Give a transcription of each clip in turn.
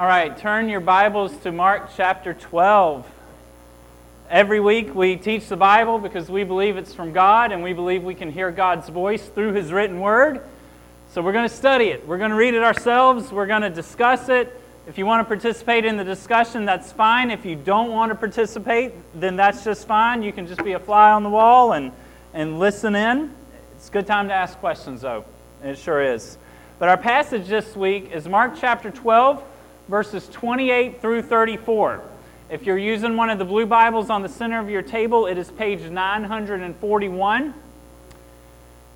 All right, turn your Bibles to Mark chapter 12. Every week we teach the Bible because we believe it's from God and we believe we can hear God's voice through His written word. So we're going to study it. We're going to read it ourselves. We're going to discuss it. If you want to participate in the discussion, that's fine. If you don't want to participate, then that's just fine. You can just be a fly on the wall and, and listen in. It's a good time to ask questions, though. It sure is. But our passage this week is Mark chapter 12 verses 28 through 34. If you're using one of the blue Bibles on the center of your table, it is page 941.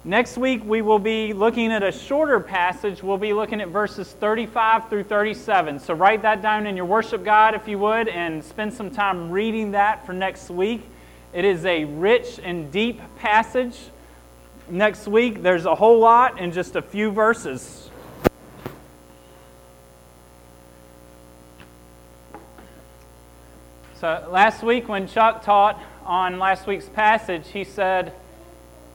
Next week, we will be looking at a shorter passage. We'll be looking at verses 35 through 37. So write that down in your worship guide, if you would, and spend some time reading that for next week. It is a rich and deep passage. Next week, there's a whole lot in just a few verses. So last week, when Chuck taught on last week's passage, he said,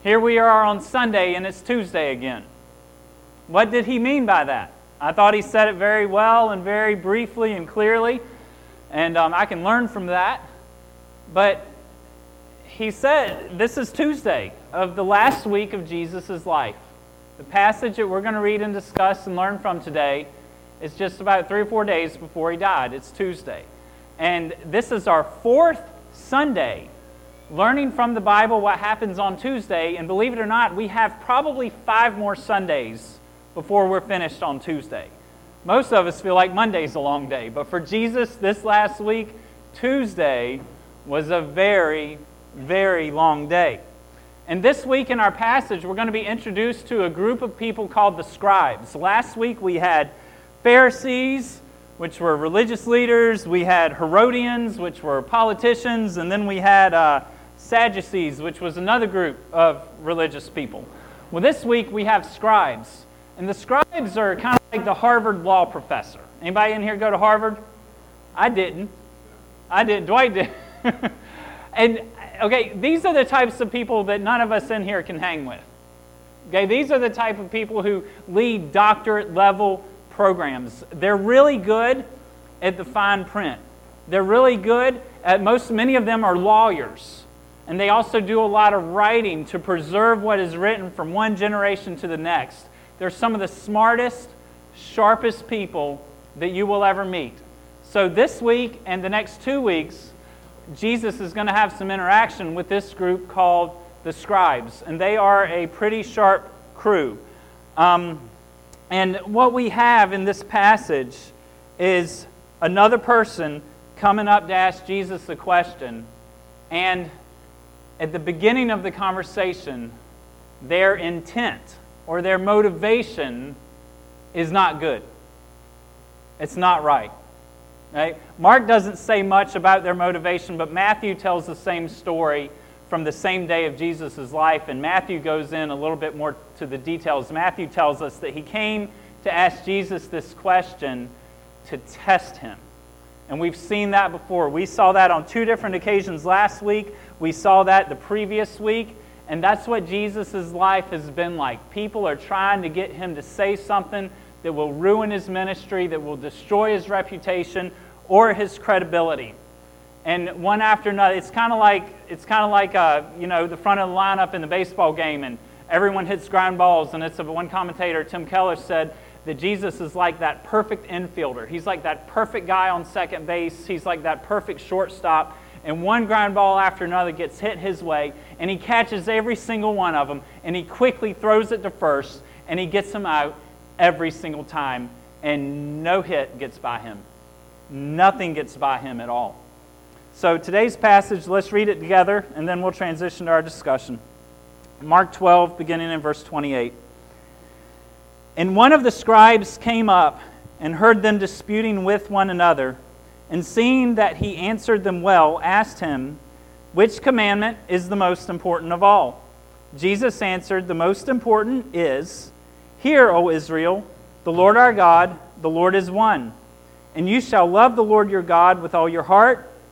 Here we are on Sunday and it's Tuesday again. What did he mean by that? I thought he said it very well and very briefly and clearly, and um, I can learn from that. But he said this is Tuesday of the last week of Jesus' life. The passage that we're going to read and discuss and learn from today is just about three or four days before he died. It's Tuesday. And this is our fourth Sunday learning from the Bible what happens on Tuesday. And believe it or not, we have probably five more Sundays before we're finished on Tuesday. Most of us feel like Monday's a long day, but for Jesus this last week, Tuesday was a very, very long day. And this week in our passage, we're going to be introduced to a group of people called the scribes. Last week we had Pharisees, which were religious leaders. We had Herodians, which were politicians. And then we had uh, Sadducees, which was another group of religious people. Well, this week we have scribes. And the scribes are kind of like the Harvard law professor. Anybody in here go to Harvard? I didn't. I didn't. Dwight did. and, okay, these are the types of people that none of us in here can hang with. Okay, these are the type of people who lead doctorate level programs. They're really good at the fine print. They're really good at most, many of them are lawyers. And they also do a lot of writing to preserve what is written from one generation to the next. They're some of the smartest, sharpest people that you will ever meet. So, this week and the next two weeks, Jesus is going to have some interaction with this group called the scribes. And they are a pretty sharp crew. Um, and what we have in this passage is another person coming up to ask Jesus a question. And at the beginning of the conversation, their intent or their motivation is not good. It's not right. right. Mark doesn't say much about their motivation, but Matthew tells the same story from the same day of Jesus' life, and Matthew goes in a little bit more to the details. Matthew tells us that he came to ask Jesus this question to test him. And we've seen that before. We saw that on two different occasions last week. We saw that the previous week. And that's what Jesus' life has been like. People are trying to get him to say something that will ruin his ministry, that will destroy his reputation or his credibility and one after another. It's kind of like it's kind of like uh, you know the front of the lineup in the baseball game, and everyone hits ground balls. And it's a, one commentator, Tim Keller, said that Jesus is like that perfect infielder. He's like that perfect guy on second base. He's like that perfect shortstop. And one ground ball after another gets hit his way, and he catches every single one of them, and he quickly throws it to first, and he gets them out every single time, and no hit gets by him. Nothing gets by him at all. So today's passage, let's read it together, and then we'll transition to our discussion. Mark 12, beginning in verse 28. And one of the scribes came up and heard them disputing with one another, and seeing that he answered them well, asked him, Which commandment is the most important of all? Jesus answered, The most important is, Hear, O Israel, the Lord our God, the Lord is one. And you shall love the Lord your God with all your heart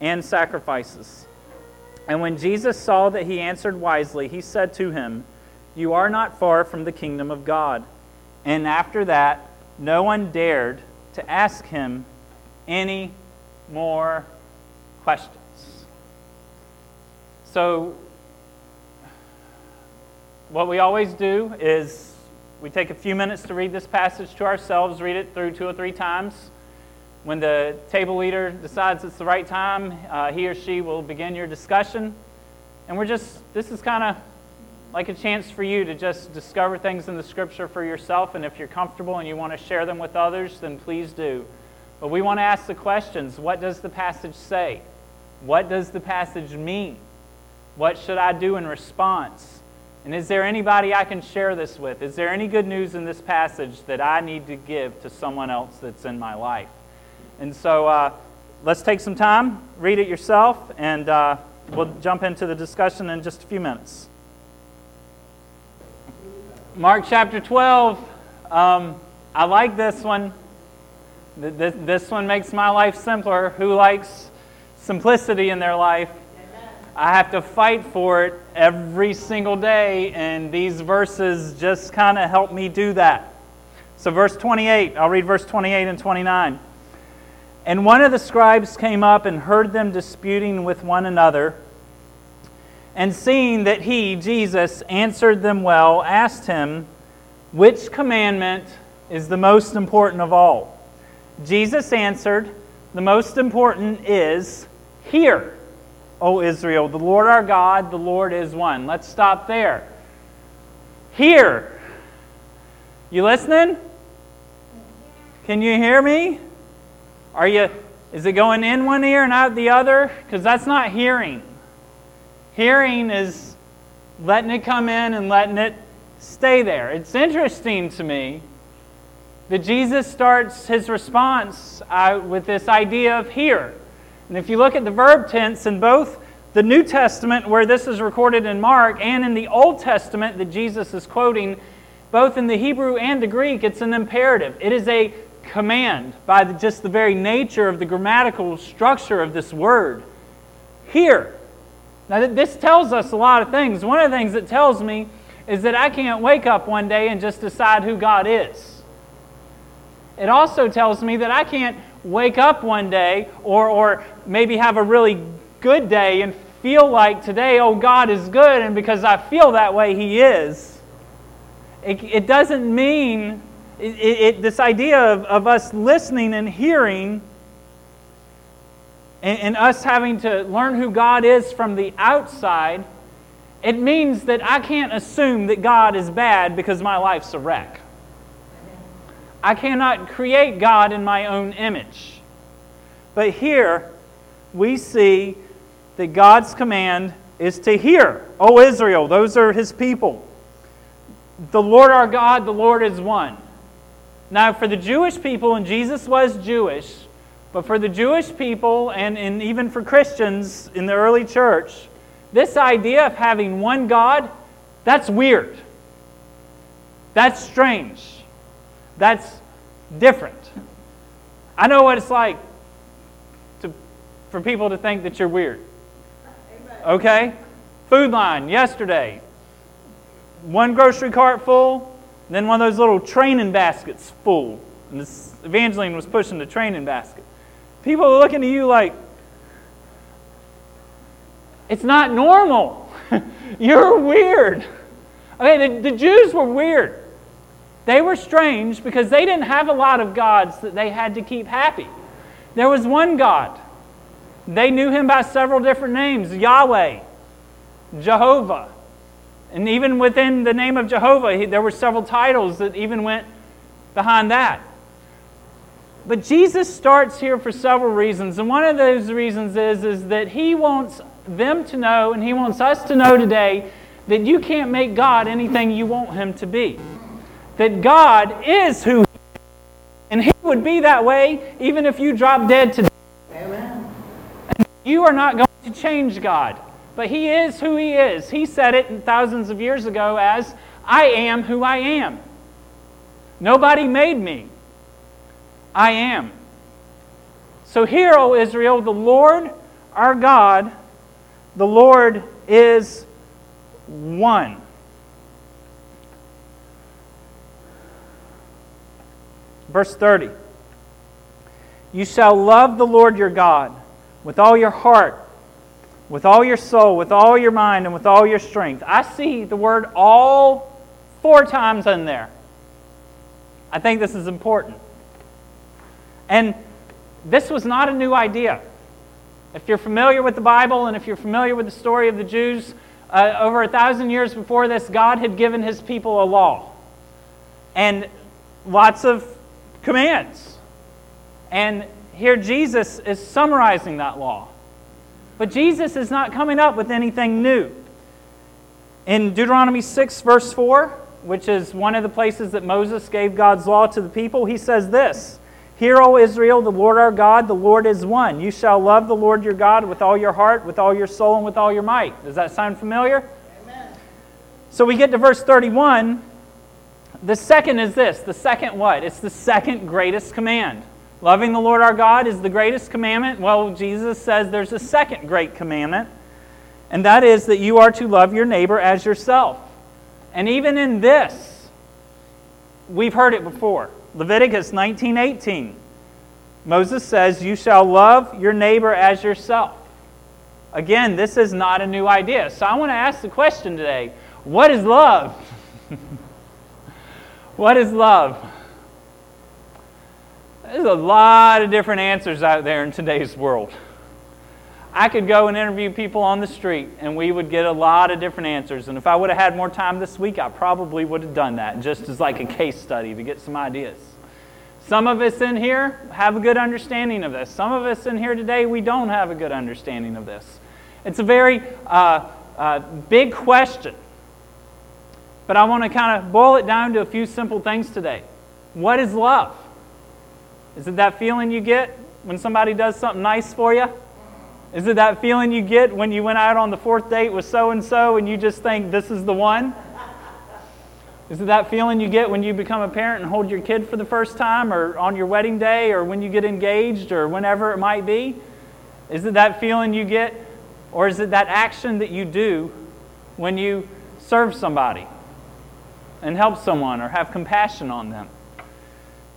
and sacrifices. And when Jesus saw that he answered wisely, he said to him, You are not far from the kingdom of God. And after that, no one dared to ask him any more questions. So, what we always do is we take a few minutes to read this passage to ourselves, read it through two or three times. When the table leader decides it's the right time, uh, he or she will begin your discussion. And we're just, this is kind of like a chance for you to just discover things in the scripture for yourself. And if you're comfortable and you want to share them with others, then please do. But we want to ask the questions what does the passage say? What does the passage mean? What should I do in response? And is there anybody I can share this with? Is there any good news in this passage that I need to give to someone else that's in my life? And so uh, let's take some time, read it yourself, and uh, we'll jump into the discussion in just a few minutes. Mark chapter 12. Um, I like this one. This, this one makes my life simpler. Who likes simplicity in their life? I have to fight for it every single day, and these verses just kind of help me do that. So, verse 28, I'll read verse 28 and 29. And one of the scribes came up and heard them disputing with one another. And seeing that he, Jesus, answered them well, asked him, Which commandment is the most important of all? Jesus answered, The most important is, Hear, O Israel, the Lord our God, the Lord is one. Let's stop there. Hear. You listening? Can you hear me? Are you is it going in one ear and out the other? Because that's not hearing. Hearing is letting it come in and letting it stay there. It's interesting to me that Jesus starts his response uh, with this idea of hear. And if you look at the verb tense in both the New Testament, where this is recorded in Mark, and in the Old Testament that Jesus is quoting, both in the Hebrew and the Greek, it's an imperative. It is a command by the, just the very nature of the grammatical structure of this word. Hear. Now, this tells us a lot of things. One of the things it tells me is that I can't wake up one day and just decide who God is. It also tells me that I can't wake up one day or, or maybe have a really good day and feel like today, oh, God is good, and because I feel that way, He is. It, it doesn't mean it, it, this idea of, of us listening and hearing and, and us having to learn who God is from the outside, it means that I can't assume that God is bad because my life's a wreck. I cannot create God in my own image. But here we see that God's command is to hear. O Israel, those are his people. The Lord our God, the Lord is one. Now, for the Jewish people, and Jesus was Jewish, but for the Jewish people and, and even for Christians in the early church, this idea of having one God, that's weird. That's strange. That's different. I know what it's like to, for people to think that you're weird. Okay? Food Lion yesterday. One grocery cart full, then one of those little training baskets full. And this Evangeline was pushing the training basket. People are looking at you like, it's not normal. You're weird. Okay, the, the Jews were weird. They were strange because they didn't have a lot of gods that they had to keep happy. There was one God. They knew him by several different names Yahweh, Jehovah. And even within the name of Jehovah, he, there were several titles that even went behind that. But Jesus starts here for several reasons. And one of those reasons is, is that he wants them to know, and he wants us to know today, that you can't make God anything you want him to be. That God is who And He would be that way even if you drop dead today. Amen. And You are not going to change God. But He is who He is. He said it thousands of years ago as, I am who I am. Nobody made me. I am. So hear, O Israel, the Lord our God, the Lord is one. Verse 30 You shall love the Lord your God with all your heart, with all your soul, with all your mind, and with all your strength. I see the word all four times in there. I think this is important. And this was not a new idea. If you're familiar with the Bible and if you're familiar with the story of the Jews, uh, over a thousand years before this, God had given his people a law and lots of commands. And here Jesus is summarizing that law. But Jesus is not coming up with anything new. In Deuteronomy 6, verse 4, which is one of the places that Moses gave God's law to the people, he says this Hear, O Israel, the Lord our God, the Lord is one. You shall love the Lord your God with all your heart, with all your soul, and with all your might. Does that sound familiar? Amen. So we get to verse 31. The second is this. The second what? It's the second greatest command. Loving the Lord our God is the greatest commandment. Well, Jesus says there's a second great commandment, and that is that you are to love your neighbor as yourself. And even in this, we've heard it before. Leviticus 19:18. Moses says, "You shall love your neighbor as yourself." Again, this is not a new idea. So I want to ask the question today, what is love? what is love? There's a lot of different answers out there in today's world. I could go and interview people on the street and we would get a lot of different answers. And if I would have had more time this week, I probably would have done that just as like a case study to get some ideas. Some of us in here have a good understanding of this. Some of us in here today, we don't have a good understanding of this. It's a very uh, uh, big question. But I want to kind of boil it down to a few simple things today. What is love? Is it that feeling you get when somebody does something nice for you? Is it that feeling you get when you went out on the fourth date with so and so and you just think this is the one? Is it that feeling you get when you become a parent and hold your kid for the first time or on your wedding day or when you get engaged or whenever it might be? Is it that feeling you get or is it that action that you do when you serve somebody and help someone or have compassion on them?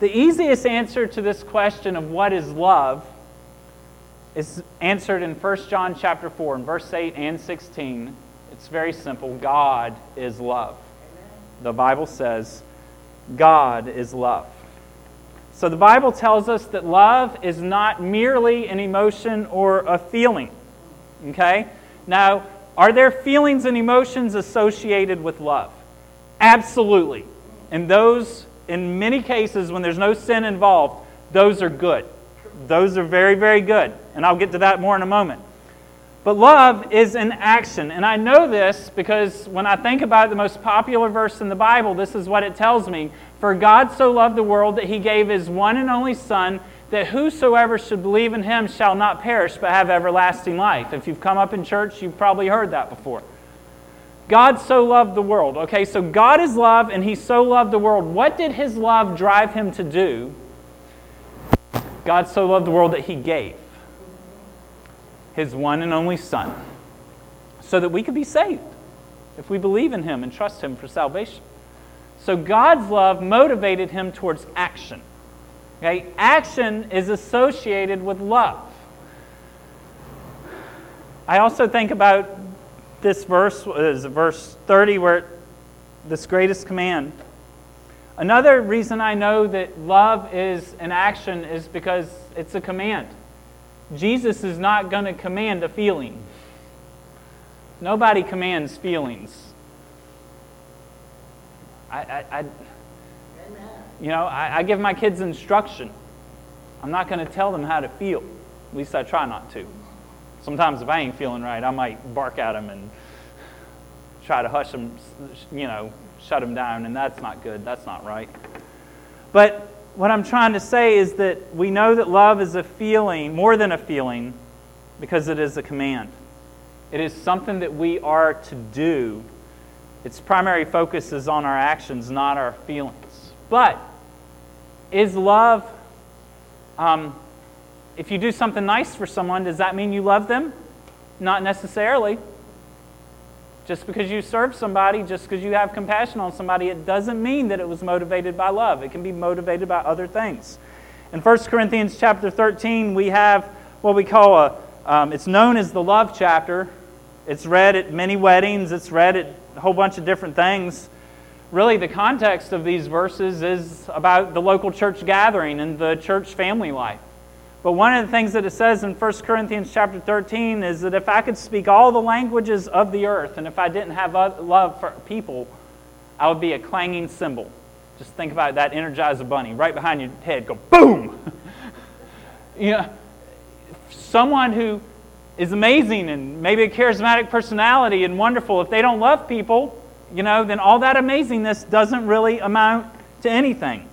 The easiest answer to this question of what is love is answered in 1 John chapter 4 in verse 8 and 16. It's very simple. God is love. The Bible says God is love. So the Bible tells us that love is not merely an emotion or a feeling. Okay? Now, are there feelings and emotions associated with love? Absolutely. And those, in many cases, when there's no sin involved, those are good. Those are very, very good. And I'll get to that more in a moment. But love is an action. And I know this because when I think about the most popular verse in the Bible, this is what it tells me. For God so loved the world that he gave his one and only Son, that whosoever should believe in him shall not perish but have everlasting life. If you've come up in church, you've probably heard that before. God so loved the world. Okay, so God is love and he so loved the world. What did his love drive him to do? God so loved the world that he gave his one and only Son so that we could be saved if we believe in him and trust him for salvation. So God's love motivated him towards action. Okay? Action is associated with love. I also think about this verse, uh, is verse 30, where this greatest command Another reason I know that love is an action is because it's a command. Jesus is not going to command a feeling. Nobody commands feelings. I, I, I you know, I, I give my kids instruction. I'm not going to tell them how to feel. At least I try not to. Sometimes if I ain't feeling right, I might bark at them and try to hush them, you know, shut them down, and that's not good. That's not right. But what I'm trying to say is that we know that love is a feeling, more than a feeling, because it is a command. It is something that we are to do. Its primary focus is on our actions, not our feelings. But is love, um, if you do something nice for someone, does that mean you love them? Not necessarily. Just because you serve somebody, just because you have compassion on somebody, it doesn't mean that it was motivated by love. It can be motivated by other things. In 1 Corinthians chapter 13, we have what we call a, um, it's known as the love chapter. It's read at many weddings, it's read at a whole bunch of different things. Really, the context of these verses is about the local church gathering and the church family life. But one of the things that it says in 1 Corinthians chapter 13 is that if I could speak all the languages of the earth and if I didn't have love for people, I would be a clanging cymbal. Just think about that energizer bunny right behind your head. Go boom! you know, someone who is amazing and maybe a charismatic personality and wonderful, if they don't love people, you know, then all that amazingness doesn't really amount to anything.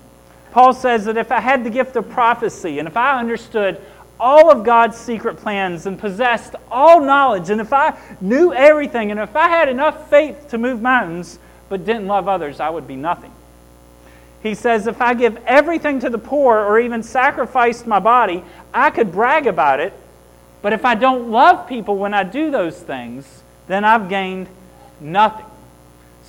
Paul says that if I had the gift of prophecy and if I understood all of God's secret plans and possessed all knowledge, and if I knew everything, and if I had enough faith to move mountains but didn't love others, I would be nothing. He says, if I give everything to the poor or even sacrificed my body, I could brag about it but if I don't love people when I do those things, then I've gained nothing.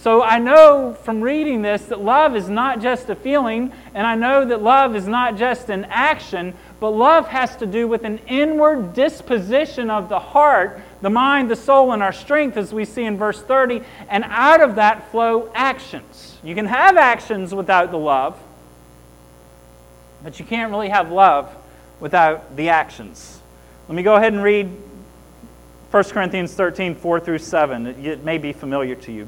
So I know from reading this that love is not just a feeling, and I know that love is not just an action, but love has to do with an inward disposition of the heart, the mind, the soul, and our strength, as we see in verse 30, and out of that flow actions. You can have actions without the love, but you can't really have love without the actions. Let me go ahead and read 1 Corinthians 13, 4 through 7. It may be familiar to you.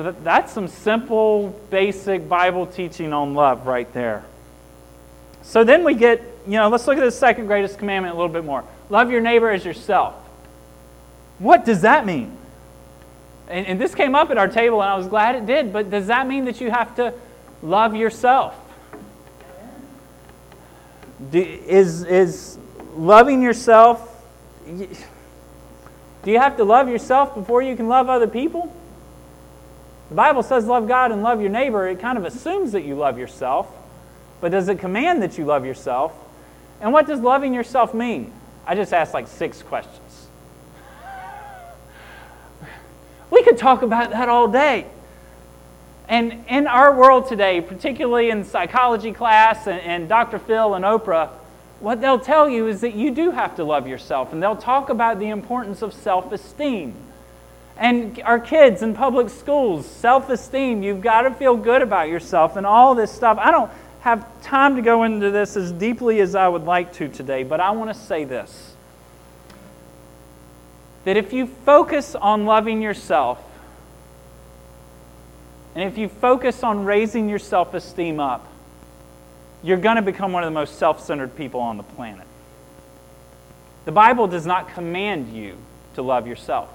So that, that's some simple, basic Bible teaching on love right there. So then we get, you know, let's look at the second greatest commandment a little bit more. Love your neighbor as yourself. What does that mean? And, and this came up at our table, and I was glad it did, but does that mean that you have to love yourself? Do, is, is loving yourself, do you have to love yourself before you can love other people? The Bible says love God and love your neighbor. It kind of assumes that you love yourself, but does it command that you love yourself? And what does loving yourself mean? I just asked like six questions. We could talk about that all day. And in our world today, particularly in psychology class and, and, Dr. Phil and Oprah, what they'll tell you is that you do have to love yourself. And they'll talk about the importance of self esteem. And our kids in public schools, self esteem, you've got to feel good about yourself and all this stuff. I don't have time to go into this as deeply as I would like to today, but I want to say this that if you focus on loving yourself, and if you focus on raising your self esteem up, you're going to become one of the most self centered people on the planet. The Bible does not command you to love yourself,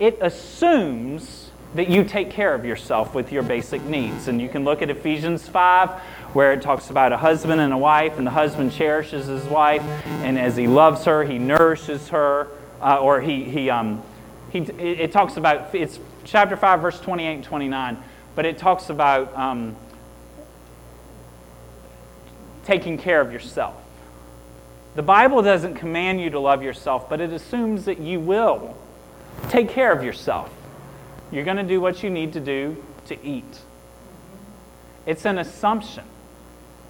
it assumes that you take care of yourself with your basic needs. And you can look at Ephesians 5, where it talks about a husband and a wife, and the husband cherishes his wife, and as he loves her, he nourishes her, uh, or he, he, um, he, it talks about, it's chapter 5, verse 28 and 29, but it talks about um, taking care of yourself. The Bible doesn't command you to love yourself, but it assumes that you will take care of yourself. You're going to do what you need to do to eat. It's an assumption.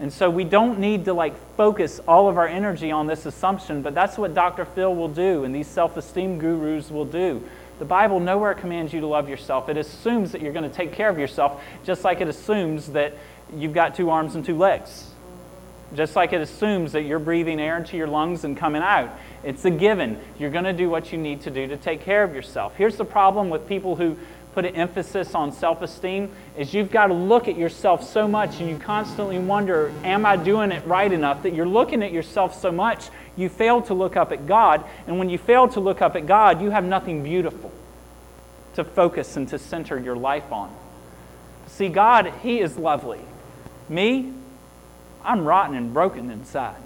And so we don't need to like focus all of our energy on this assumption, but that's what Dr. Phil will do and these self-esteem gurus will do. The Bible nowhere commands you to love yourself. It assumes that you're going to take care of yourself, just like it assumes that you've got two arms and two legs. Just like it assumes that you're breathing air into your lungs and coming out. It's a given. You're going to do what you need to do to take care of yourself. Here's the problem with people who put an emphasis on self-esteem is you've got to look at yourself so much and you constantly wonder, am I doing it right enough? That you're looking at yourself so much, you fail to look up at God. And when you fail to look up at God, you have nothing beautiful to focus and to center your life on. See, God, He is lovely. Me, I'm rotten and broken inside.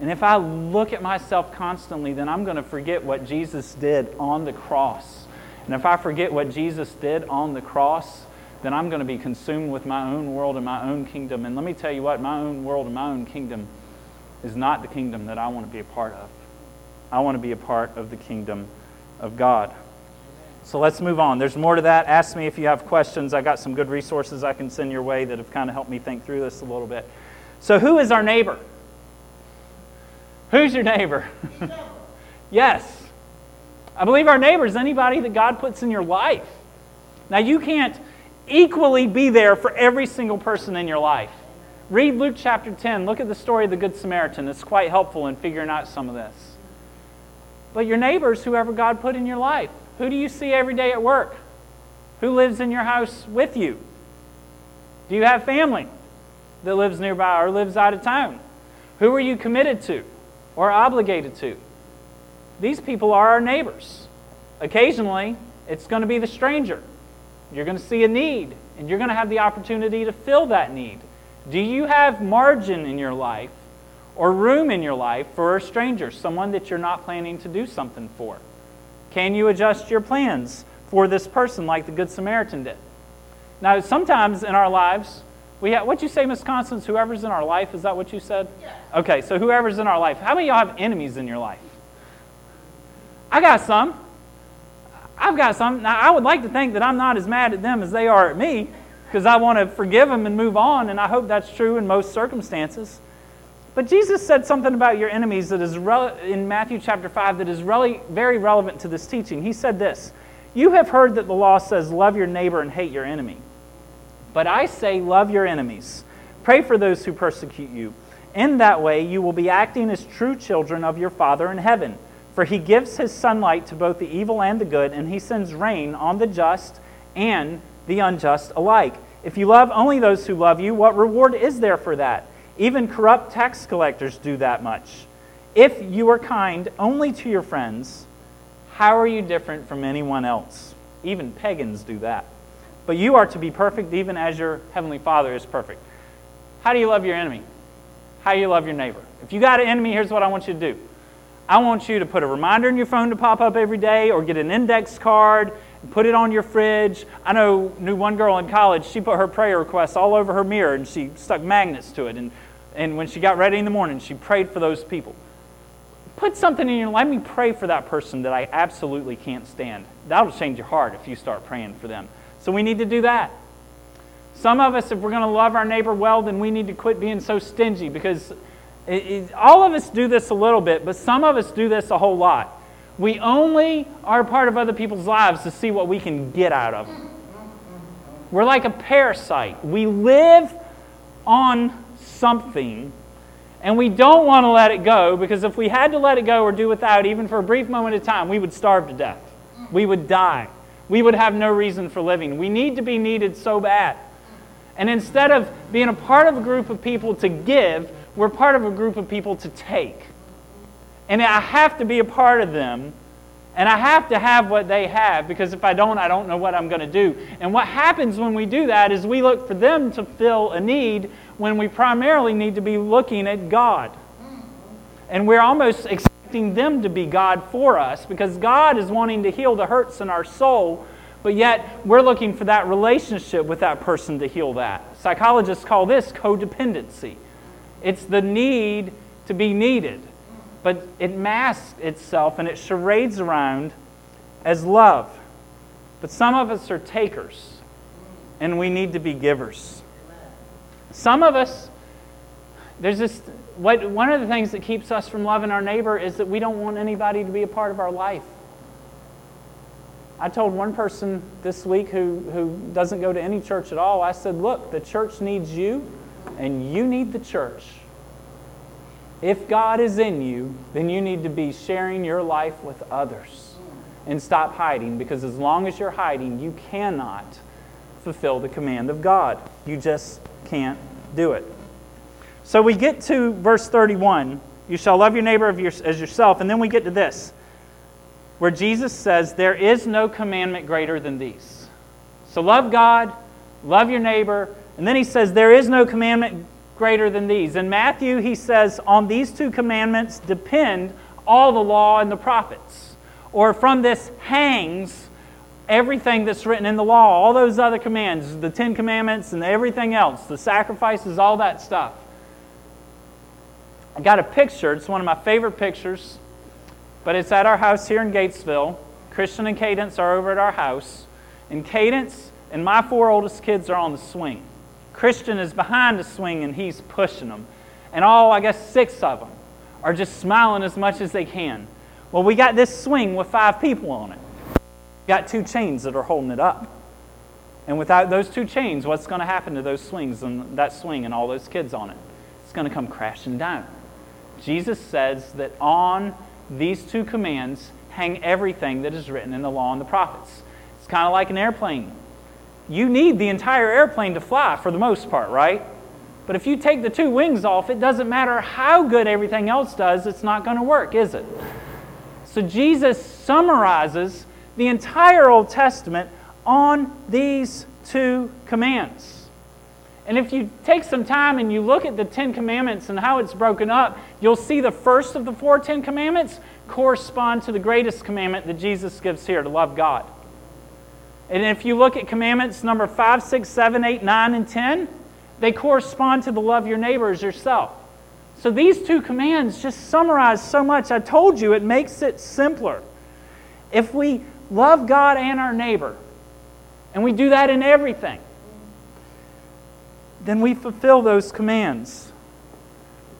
And if I look at myself constantly, then I'm going to forget what Jesus did on the cross. And if I forget what Jesus did on the cross, then I'm going to be consumed with my own world and my own kingdom. And let me tell you what, my own world and my own kingdom is not the kingdom that I want to be a part of. I want to be a part of the kingdom of God. So let's move on. There's more to that. Ask me if you have questions. I got some good resources I can send your way that have kind of helped me think through this a little bit. So, who is our neighbor? Who's your neighbor? yes. I believe our neighbor is anybody that God puts in your life. Now, you can't equally be there for every single person in your life. Read Luke chapter 10. Look at the story of the Good Samaritan. It's quite helpful in figuring out some of this. But your neighbors, whoever God put in your life. Who do you see every day at work? Who lives in your house with you? Do you have family that lives nearby or lives out of town? Who are you committed to? or obligated to. These people are our neighbors. Occasionally, it's going to be the stranger. You're going to see a need, and you're going to have the opportunity to fill that need. Do you have margin in your life or room in your life for a stranger, someone that you're not planning to do something for? Can you adjust your plans for this person like the Good Samaritan did? Now, sometimes in our lives, we have, what'd you say, Miss Constance? Whoever's in our life, is that what you said? Yeah. Okay, so whoever's in our life. How many of y'all have enemies in your life? I got some. I've got some. Now, I would like to think that I'm not as mad at them as they are at me because I want to forgive them and move on, and I hope that's true in most circumstances. But Jesus said something about your enemies that is in Matthew chapter 5 that is really very relevant to this teaching. He said this You have heard that the law says, Love your neighbor and hate your enemy. But I say, love your enemies. Pray for those who persecute you. In that way, you will be acting as true children of your Father in heaven. For he gives his sunlight to both the evil and the good, and he sends rain on the just and the unjust alike. If you love only those who love you, what reward is there for that? Even corrupt tax collectors do that much. If you are kind only to your friends, how are you different from anyone else? Even pagans do that. But you are to be perfect even as your heavenly Father is perfect. How do you love your enemy? How do you love your neighbor? If you got an enemy, here's what I want you to do. I want you to put a reminder in your phone to pop up every day or get an index card and put it on your fridge. I know knew one girl in college, she put her prayer requests all over her mirror and she stuck magnets to it and and when she got ready in the morning, she prayed for those people. Put something in your let me pray for that person that I absolutely can't stand. That'll change your heart if you start praying for them. So we need to do that. Some of us, if we're going to love our neighbor well, then we need to quit being so stingy because it, it, all of us do this a little bit, but some of us do this a whole lot. We only are part of other people's lives to see what we can get out of them. We're like a parasite. We live on something and we don't want to let it go because if we had to let it go or do without, even for a brief moment of time, we would starve to death. We would die we would have no reason for living. We need to be needed so bad. And instead of being a part of a group of people to give, we're part of a group of people to take. And I have to be a part of them, and I have to have what they have, because if I don't, I don't know what I'm going to do. And what happens when we do that is we look for them to fill a need when we primarily need to be looking at God. And we're almost expecting them to be God for us because God is wanting to heal the hurts in our soul, but yet we're looking for that relationship with that person to heal that. Psychologists call this codependency. It's the need to be needed, but it masks itself and it charades around as love. But some of us are takers, and we need to be givers. Some of us, there's this what, one of the things that keeps us from loving our neighbor is that we don't want anybody to be a part of our life. I told one person this week who, who doesn't go to any church at all, I said, Look, the church needs you and you need the church. If God is in you, then you need to be sharing your life with others and stop hiding because as long as you're hiding, you cannot fulfill the command of God. You just can't do it. So we get to verse 31 you shall love your neighbor as yourself, and then we get to this where Jesus says, There is no commandment greater than these. So love God, love your neighbor, and then he says, There is no commandment greater than these. In Matthew, he says, On these two commandments depend all the law and the prophets. Or from this hangs everything that's written in the law, all those other commands, the Ten Commandments and everything else, the sacrifices, all that stuff. I got a picture, it's one of my favorite pictures, but it's at our house here in Gatesville. Christian and Cadence are over at our house, and Cadence and my four oldest kids are on the swing. Christian is behind the swing and he's pushing them. And all, I guess, six of them are just smiling as much as they can. Well, we got this swing with five people on it. Got two chains that are holding it up. And without those two chains, what's going to happen to those swings and that swing and all those kids on it? It's going to come crashing down. Jesus says that on these two commands hang everything that is written in the law and the prophets. It's kind of like an airplane you need the entire airplane to fly for the most part, right? But if you take the two wings off, it doesn't matter how good everything else does, it's not going to work, is it? So Jesus summarizes the entire Old Testament on these two commands. And if you take some time and you look at the Ten Commandments and how it's broken up, you'll see the first of the four Ten Commandments correspond to the greatest commandment that Jesus gives here to love God. And if you look at commandments number 5, 6, 7, 8, 9, and 10, they correspond to the love your neighbor as yourself. So these two commands just summarize so much. I told you it makes it simpler. If we love God and our neighbor, and we do that in everything, then we fulfill those commands.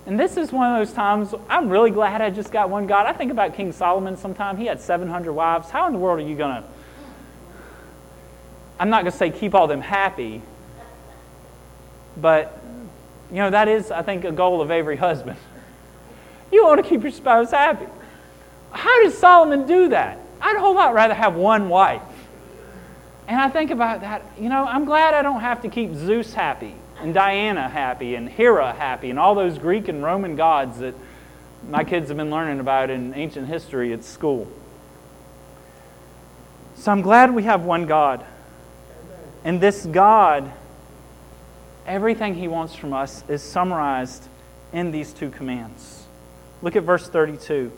And this is one of those times I'm really glad I just got one God. I think about King Solomon sometime. He had 700 wives. How in the world are you going to I'm not going to say keep all them happy, but you know, that is, I think, a goal of every husband. You want to keep your spouse happy. How did Solomon do that? I'd a whole lot rather have one wife. And I think about that, you know, I'm glad I don't have to keep Zeus happy and Diana happy and Hera happy and all those Greek and Roman gods that my kids have been learning about in ancient history at school. So I'm glad we have one God. And this God, everything He wants from us is summarized in these two commands. Look at verse 32.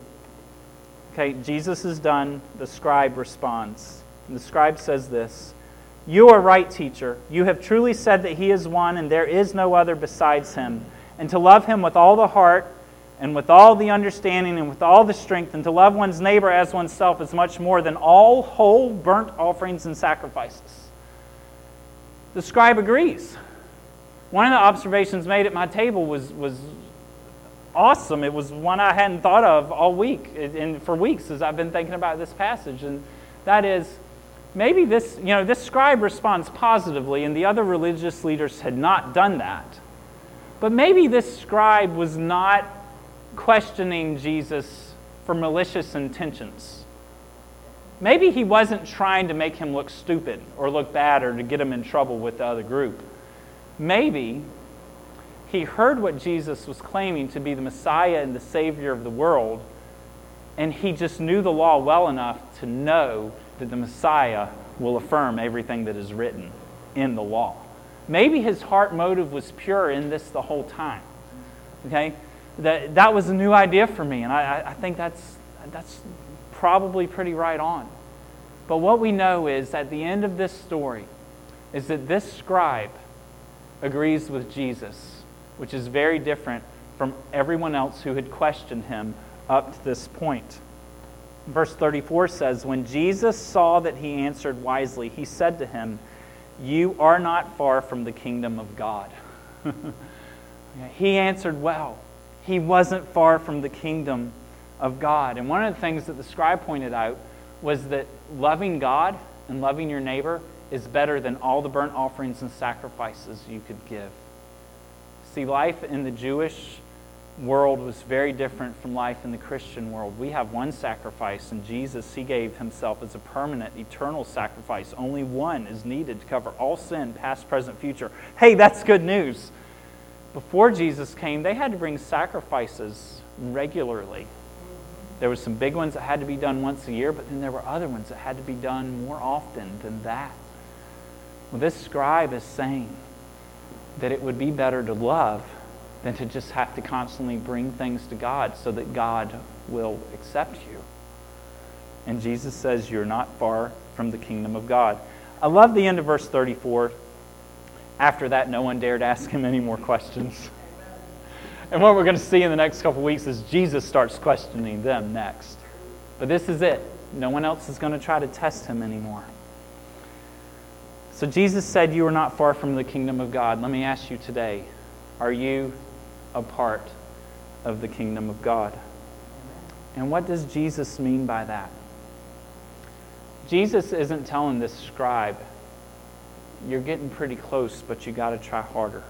Okay, Jesus is done. The scribe responds. And the scribe says this You are right, teacher. You have truly said that He is one and there is no other besides Him. And to love Him with all the heart and with all the understanding and with all the strength, and to love one's neighbor as oneself is much more than all whole burnt offerings and sacrifices. The scribe agrees. One of the observations made at my table was, was awesome. It was one I hadn't thought of all week and for weeks as I've been thinking about this passage. And that is maybe this, you know, this scribe responds positively, and the other religious leaders had not done that. But maybe this scribe was not questioning Jesus for malicious intentions. Maybe he wasn't trying to make him look stupid or look bad or to get him in trouble with the other group. Maybe he heard what Jesus was claiming to be the Messiah and the Savior of the world, and he just knew the law well enough to know that the Messiah will affirm everything that is written in the law. Maybe his heart motive was pure in this the whole time. Okay? That, that was a new idea for me, and I, I think that's, that's probably pretty right on. But what we know is at the end of this story is that this scribe agrees with Jesus, which is very different from everyone else who had questioned him up to this point. Verse 34 says, When Jesus saw that he answered wisely, he said to him, You are not far from the kingdom of God. he answered well. He wasn't far from the kingdom of God. And one of the things that the scribe pointed out was that loving God and loving your neighbor is better than all the burnt offerings and sacrifices you could give. See, life in the Jewish world was very different from life in the Christian world. We have one sacrifice, and Jesus, He gave Himself as a permanent, eternal sacrifice. Only one is needed to cover all sin, past, present, future. Hey, that's good news. Before Jesus came, they had to bring sacrifices regularly. There were some big ones that had to be done once a year, but then there were other ones that had to be done more often than that. Well, this scribe is saying that it would be better to love than to just have to constantly bring things to God so that God will accept you. And Jesus says, You're not far from the kingdom of God. I love the end of verse 34. After that, no one dared ask him any more questions. And what we're going to see in the next couple weeks is Jesus starts questioning them next. But this is it. No one else is going to try to test him anymore. So Jesus said, You are not far from the kingdom of God. Let me ask you today are you a part of the kingdom of God. And what does Jesus mean by that? Jesus isn't telling this scribe, you're getting pretty close, but you got to try harder.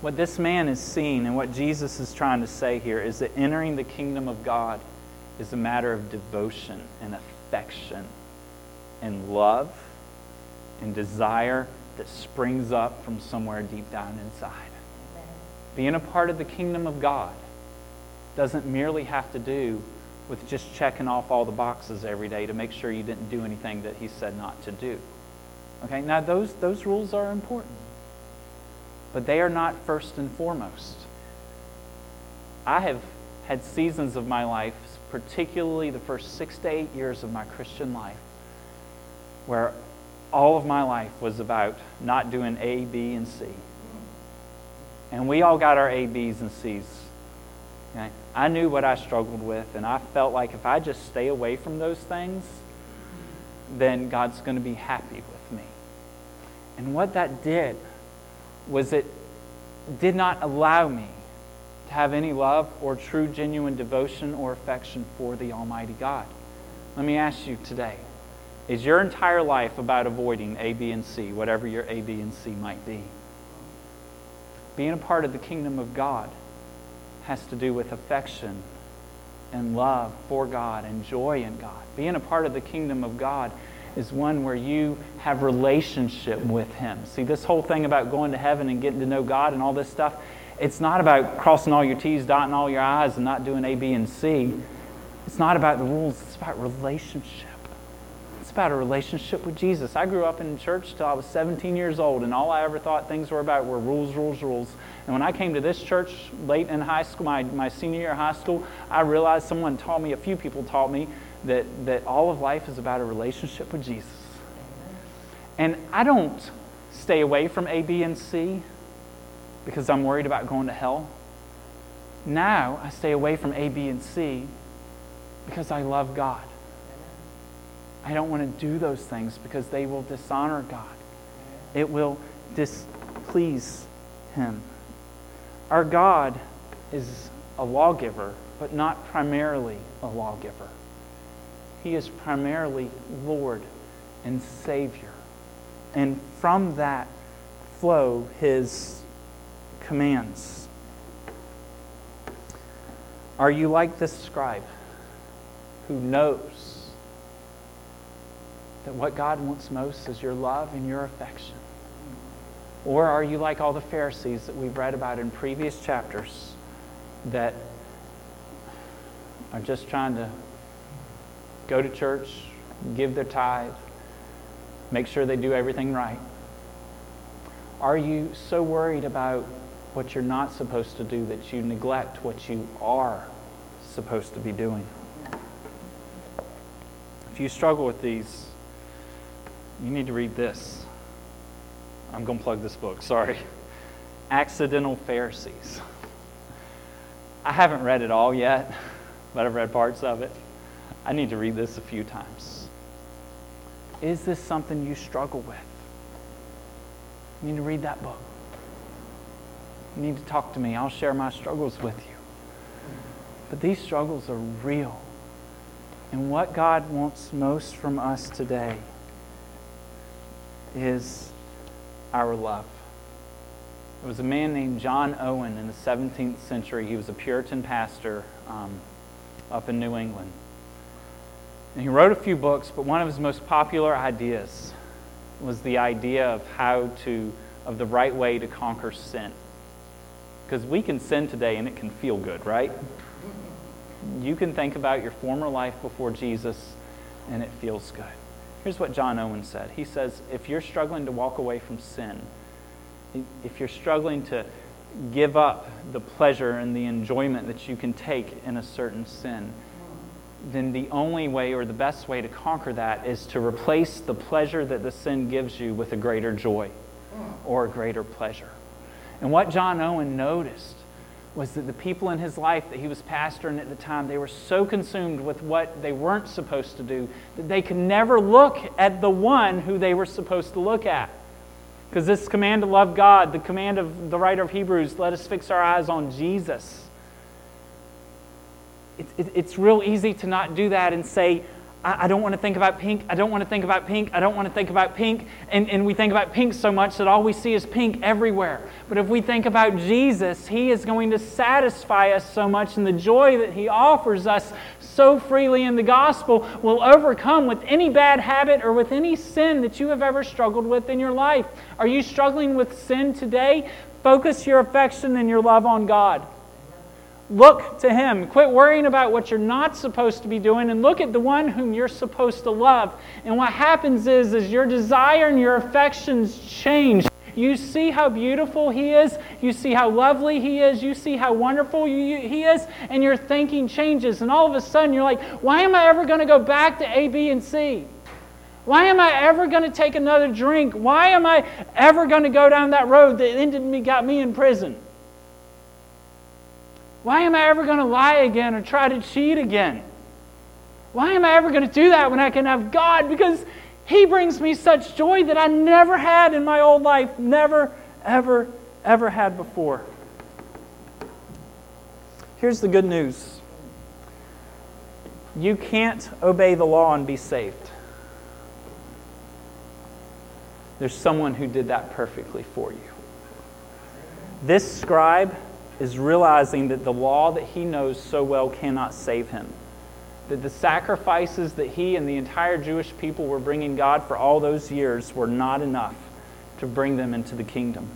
What this man is seeing and what Jesus is trying to say here is that entering the kingdom of God is a matter of devotion and affection and love and desire that springs up from somewhere deep down inside. Being a part of the kingdom of God doesn't merely have to do with just checking off all the boxes every day to make sure you didn't do anything that he said not to do. Okay, now those, those rules are important, but they are not first and foremost. I have had seasons of my life, particularly the first six to eight years of my Christian life, where all of my life was about not doing A, B, and C. And we all got our A, B's, and C's. Okay? I knew what I struggled with, and I felt like if I just stay away from those things, then God's going to be happy with me. And what that did was it did not allow me to have any love or true, genuine devotion or affection for the Almighty God. Let me ask you today is your entire life about avoiding A, B, and C, whatever your A, B, and C might be? Being a part of the kingdom of God has to do with affection and love for God and joy in God. Being a part of the kingdom of God is one where you have relationship with him. See, this whole thing about going to heaven and getting to know God and all this stuff, it's not about crossing all your T's, dotting all your I's, and not doing A, B, and C. It's not about the rules, it's about relationship about a relationship with Jesus. I grew up in church till I was 17 years old, and all I ever thought things were about were rules, rules, rules. And when I came to this church late in high school, my, my senior year of high school, I realized someone taught me, a few people taught me, that, that all of life is about a relationship with Jesus. And I don't stay away from A, B, and C because I'm worried about going to hell. Now I stay away from A, B, and C because I love God. I don't want to do those things because they will dishonor God. It will displease Him. Our God is a lawgiver, but not primarily a lawgiver. He is primarily Lord and Savior. And from that flow His commands. Are you like this scribe who knows that what God wants most is your love and your affection? Or are you like all the Pharisees that we've read about in previous chapters that are just trying to go to church, give their tithe, make sure they do everything right? Are you so worried about what you're not supposed to do that you neglect what you are supposed to be doing? If you struggle with these, you need to read this. I'm going to plug this book, sorry. Accidental Pharisees. I haven't read it all yet, but I've read parts of it. I need to read this a few times. Is this something you struggle with? You need to read that book. You need to talk to me. I'll share my struggles with you. But these struggles are real. And what God wants most from us today is our love. It was a man named John Owen in the 17th century. He was a Puritan pastor um, up in New England. And he wrote a few books, but one of his most popular ideas was the idea of how to, of the right way to conquer sin. Because we can sin today and it can feel good, right? You can think about your former life before Jesus and it feels good. Here's what John Owen said He says, if you're struggling to walk away from sin, if you're struggling to give up the pleasure and the enjoyment that you can take in a certain sin, then the only way or the best way to conquer that is to replace the pleasure that the sin gives you with a greater joy or a greater pleasure. And what John Owen noticed was that the people in his life that he was pastoring at the time, they were so consumed with what they weren't supposed to do that they could never look at the one who they were supposed to look at. Because this command to love God, the command of the writer of Hebrews, let us fix our eyes on Jesus. It, it, it's real easy to not do that and say, I, I don't want to think about pink. I don't want to think about pink. I don't want to think about pink. And, and we think about pink so much that all we see is pink everywhere. But if we think about Jesus, He is going to satisfy us so much, and the joy that He offers us so freely in the gospel will overcome with any bad habit or with any sin that you have ever struggled with in your life. Are you struggling with sin today? Focus your affection and your love on God. Look to Him. Quit worrying about what you're not supposed to be doing and look at the one whom you're supposed to love. And what happens is, is your desire and your affections change. You see how beautiful He is. You see how lovely He is. You see how wonderful He is. And your thinking changes. And all of a sudden, you're like, why am I ever going to go back to A, B, and C? Why am I ever going to take another drink? Why am I ever going to go down that road that ended me, got me in prison? Why am I ever going to lie again or try to cheat again? Why am I ever going to do that when I can have God? Because He brings me such joy that I never had in my old life, never, ever, ever had before. Here's the good news you can't obey the law and be saved. There's someone who did that perfectly for you. This scribe is realizing that the law that he knows so well cannot save him. That the sacrifices that he and the entire Jewish people were bringing God for all those years were not enough to bring them into the kingdom.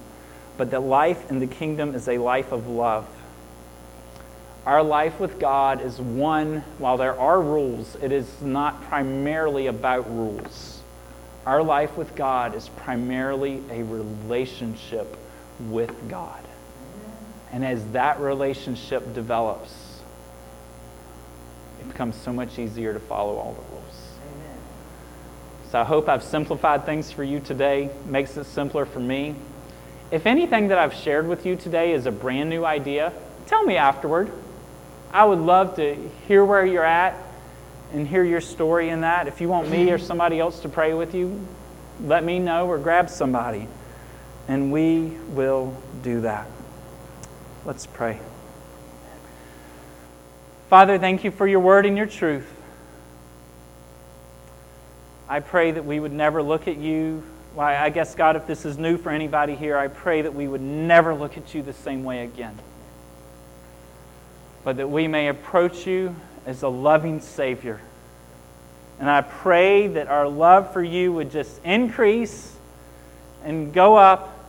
But that life in the kingdom is a life of love. Our life with God is one, while there are rules, it is not primarily about rules. Our life with God is primarily a relationship with God. And as that relationship develops, it becomes so much easier to follow all the rules. Amen. So I hope I've simplified things for you today, makes it simpler for me. If anything that I've shared with you today is a brand new idea, tell me afterward. I would love to hear where you're at and hear your story in that. If you want me or somebody else to pray with you, let me know or grab somebody, and we will do that. Let's pray. Father, thank you for your word and your truth. I pray that we would never look at you. Why, I guess, God, if this is new for anybody here, I pray that we would never look at you the same way again. But that we may approach you as a loving Savior. And I pray that our love for you would just increase and go up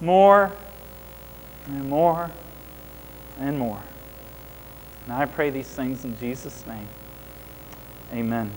more and more and more. And I pray these things in Jesus' name. Amen.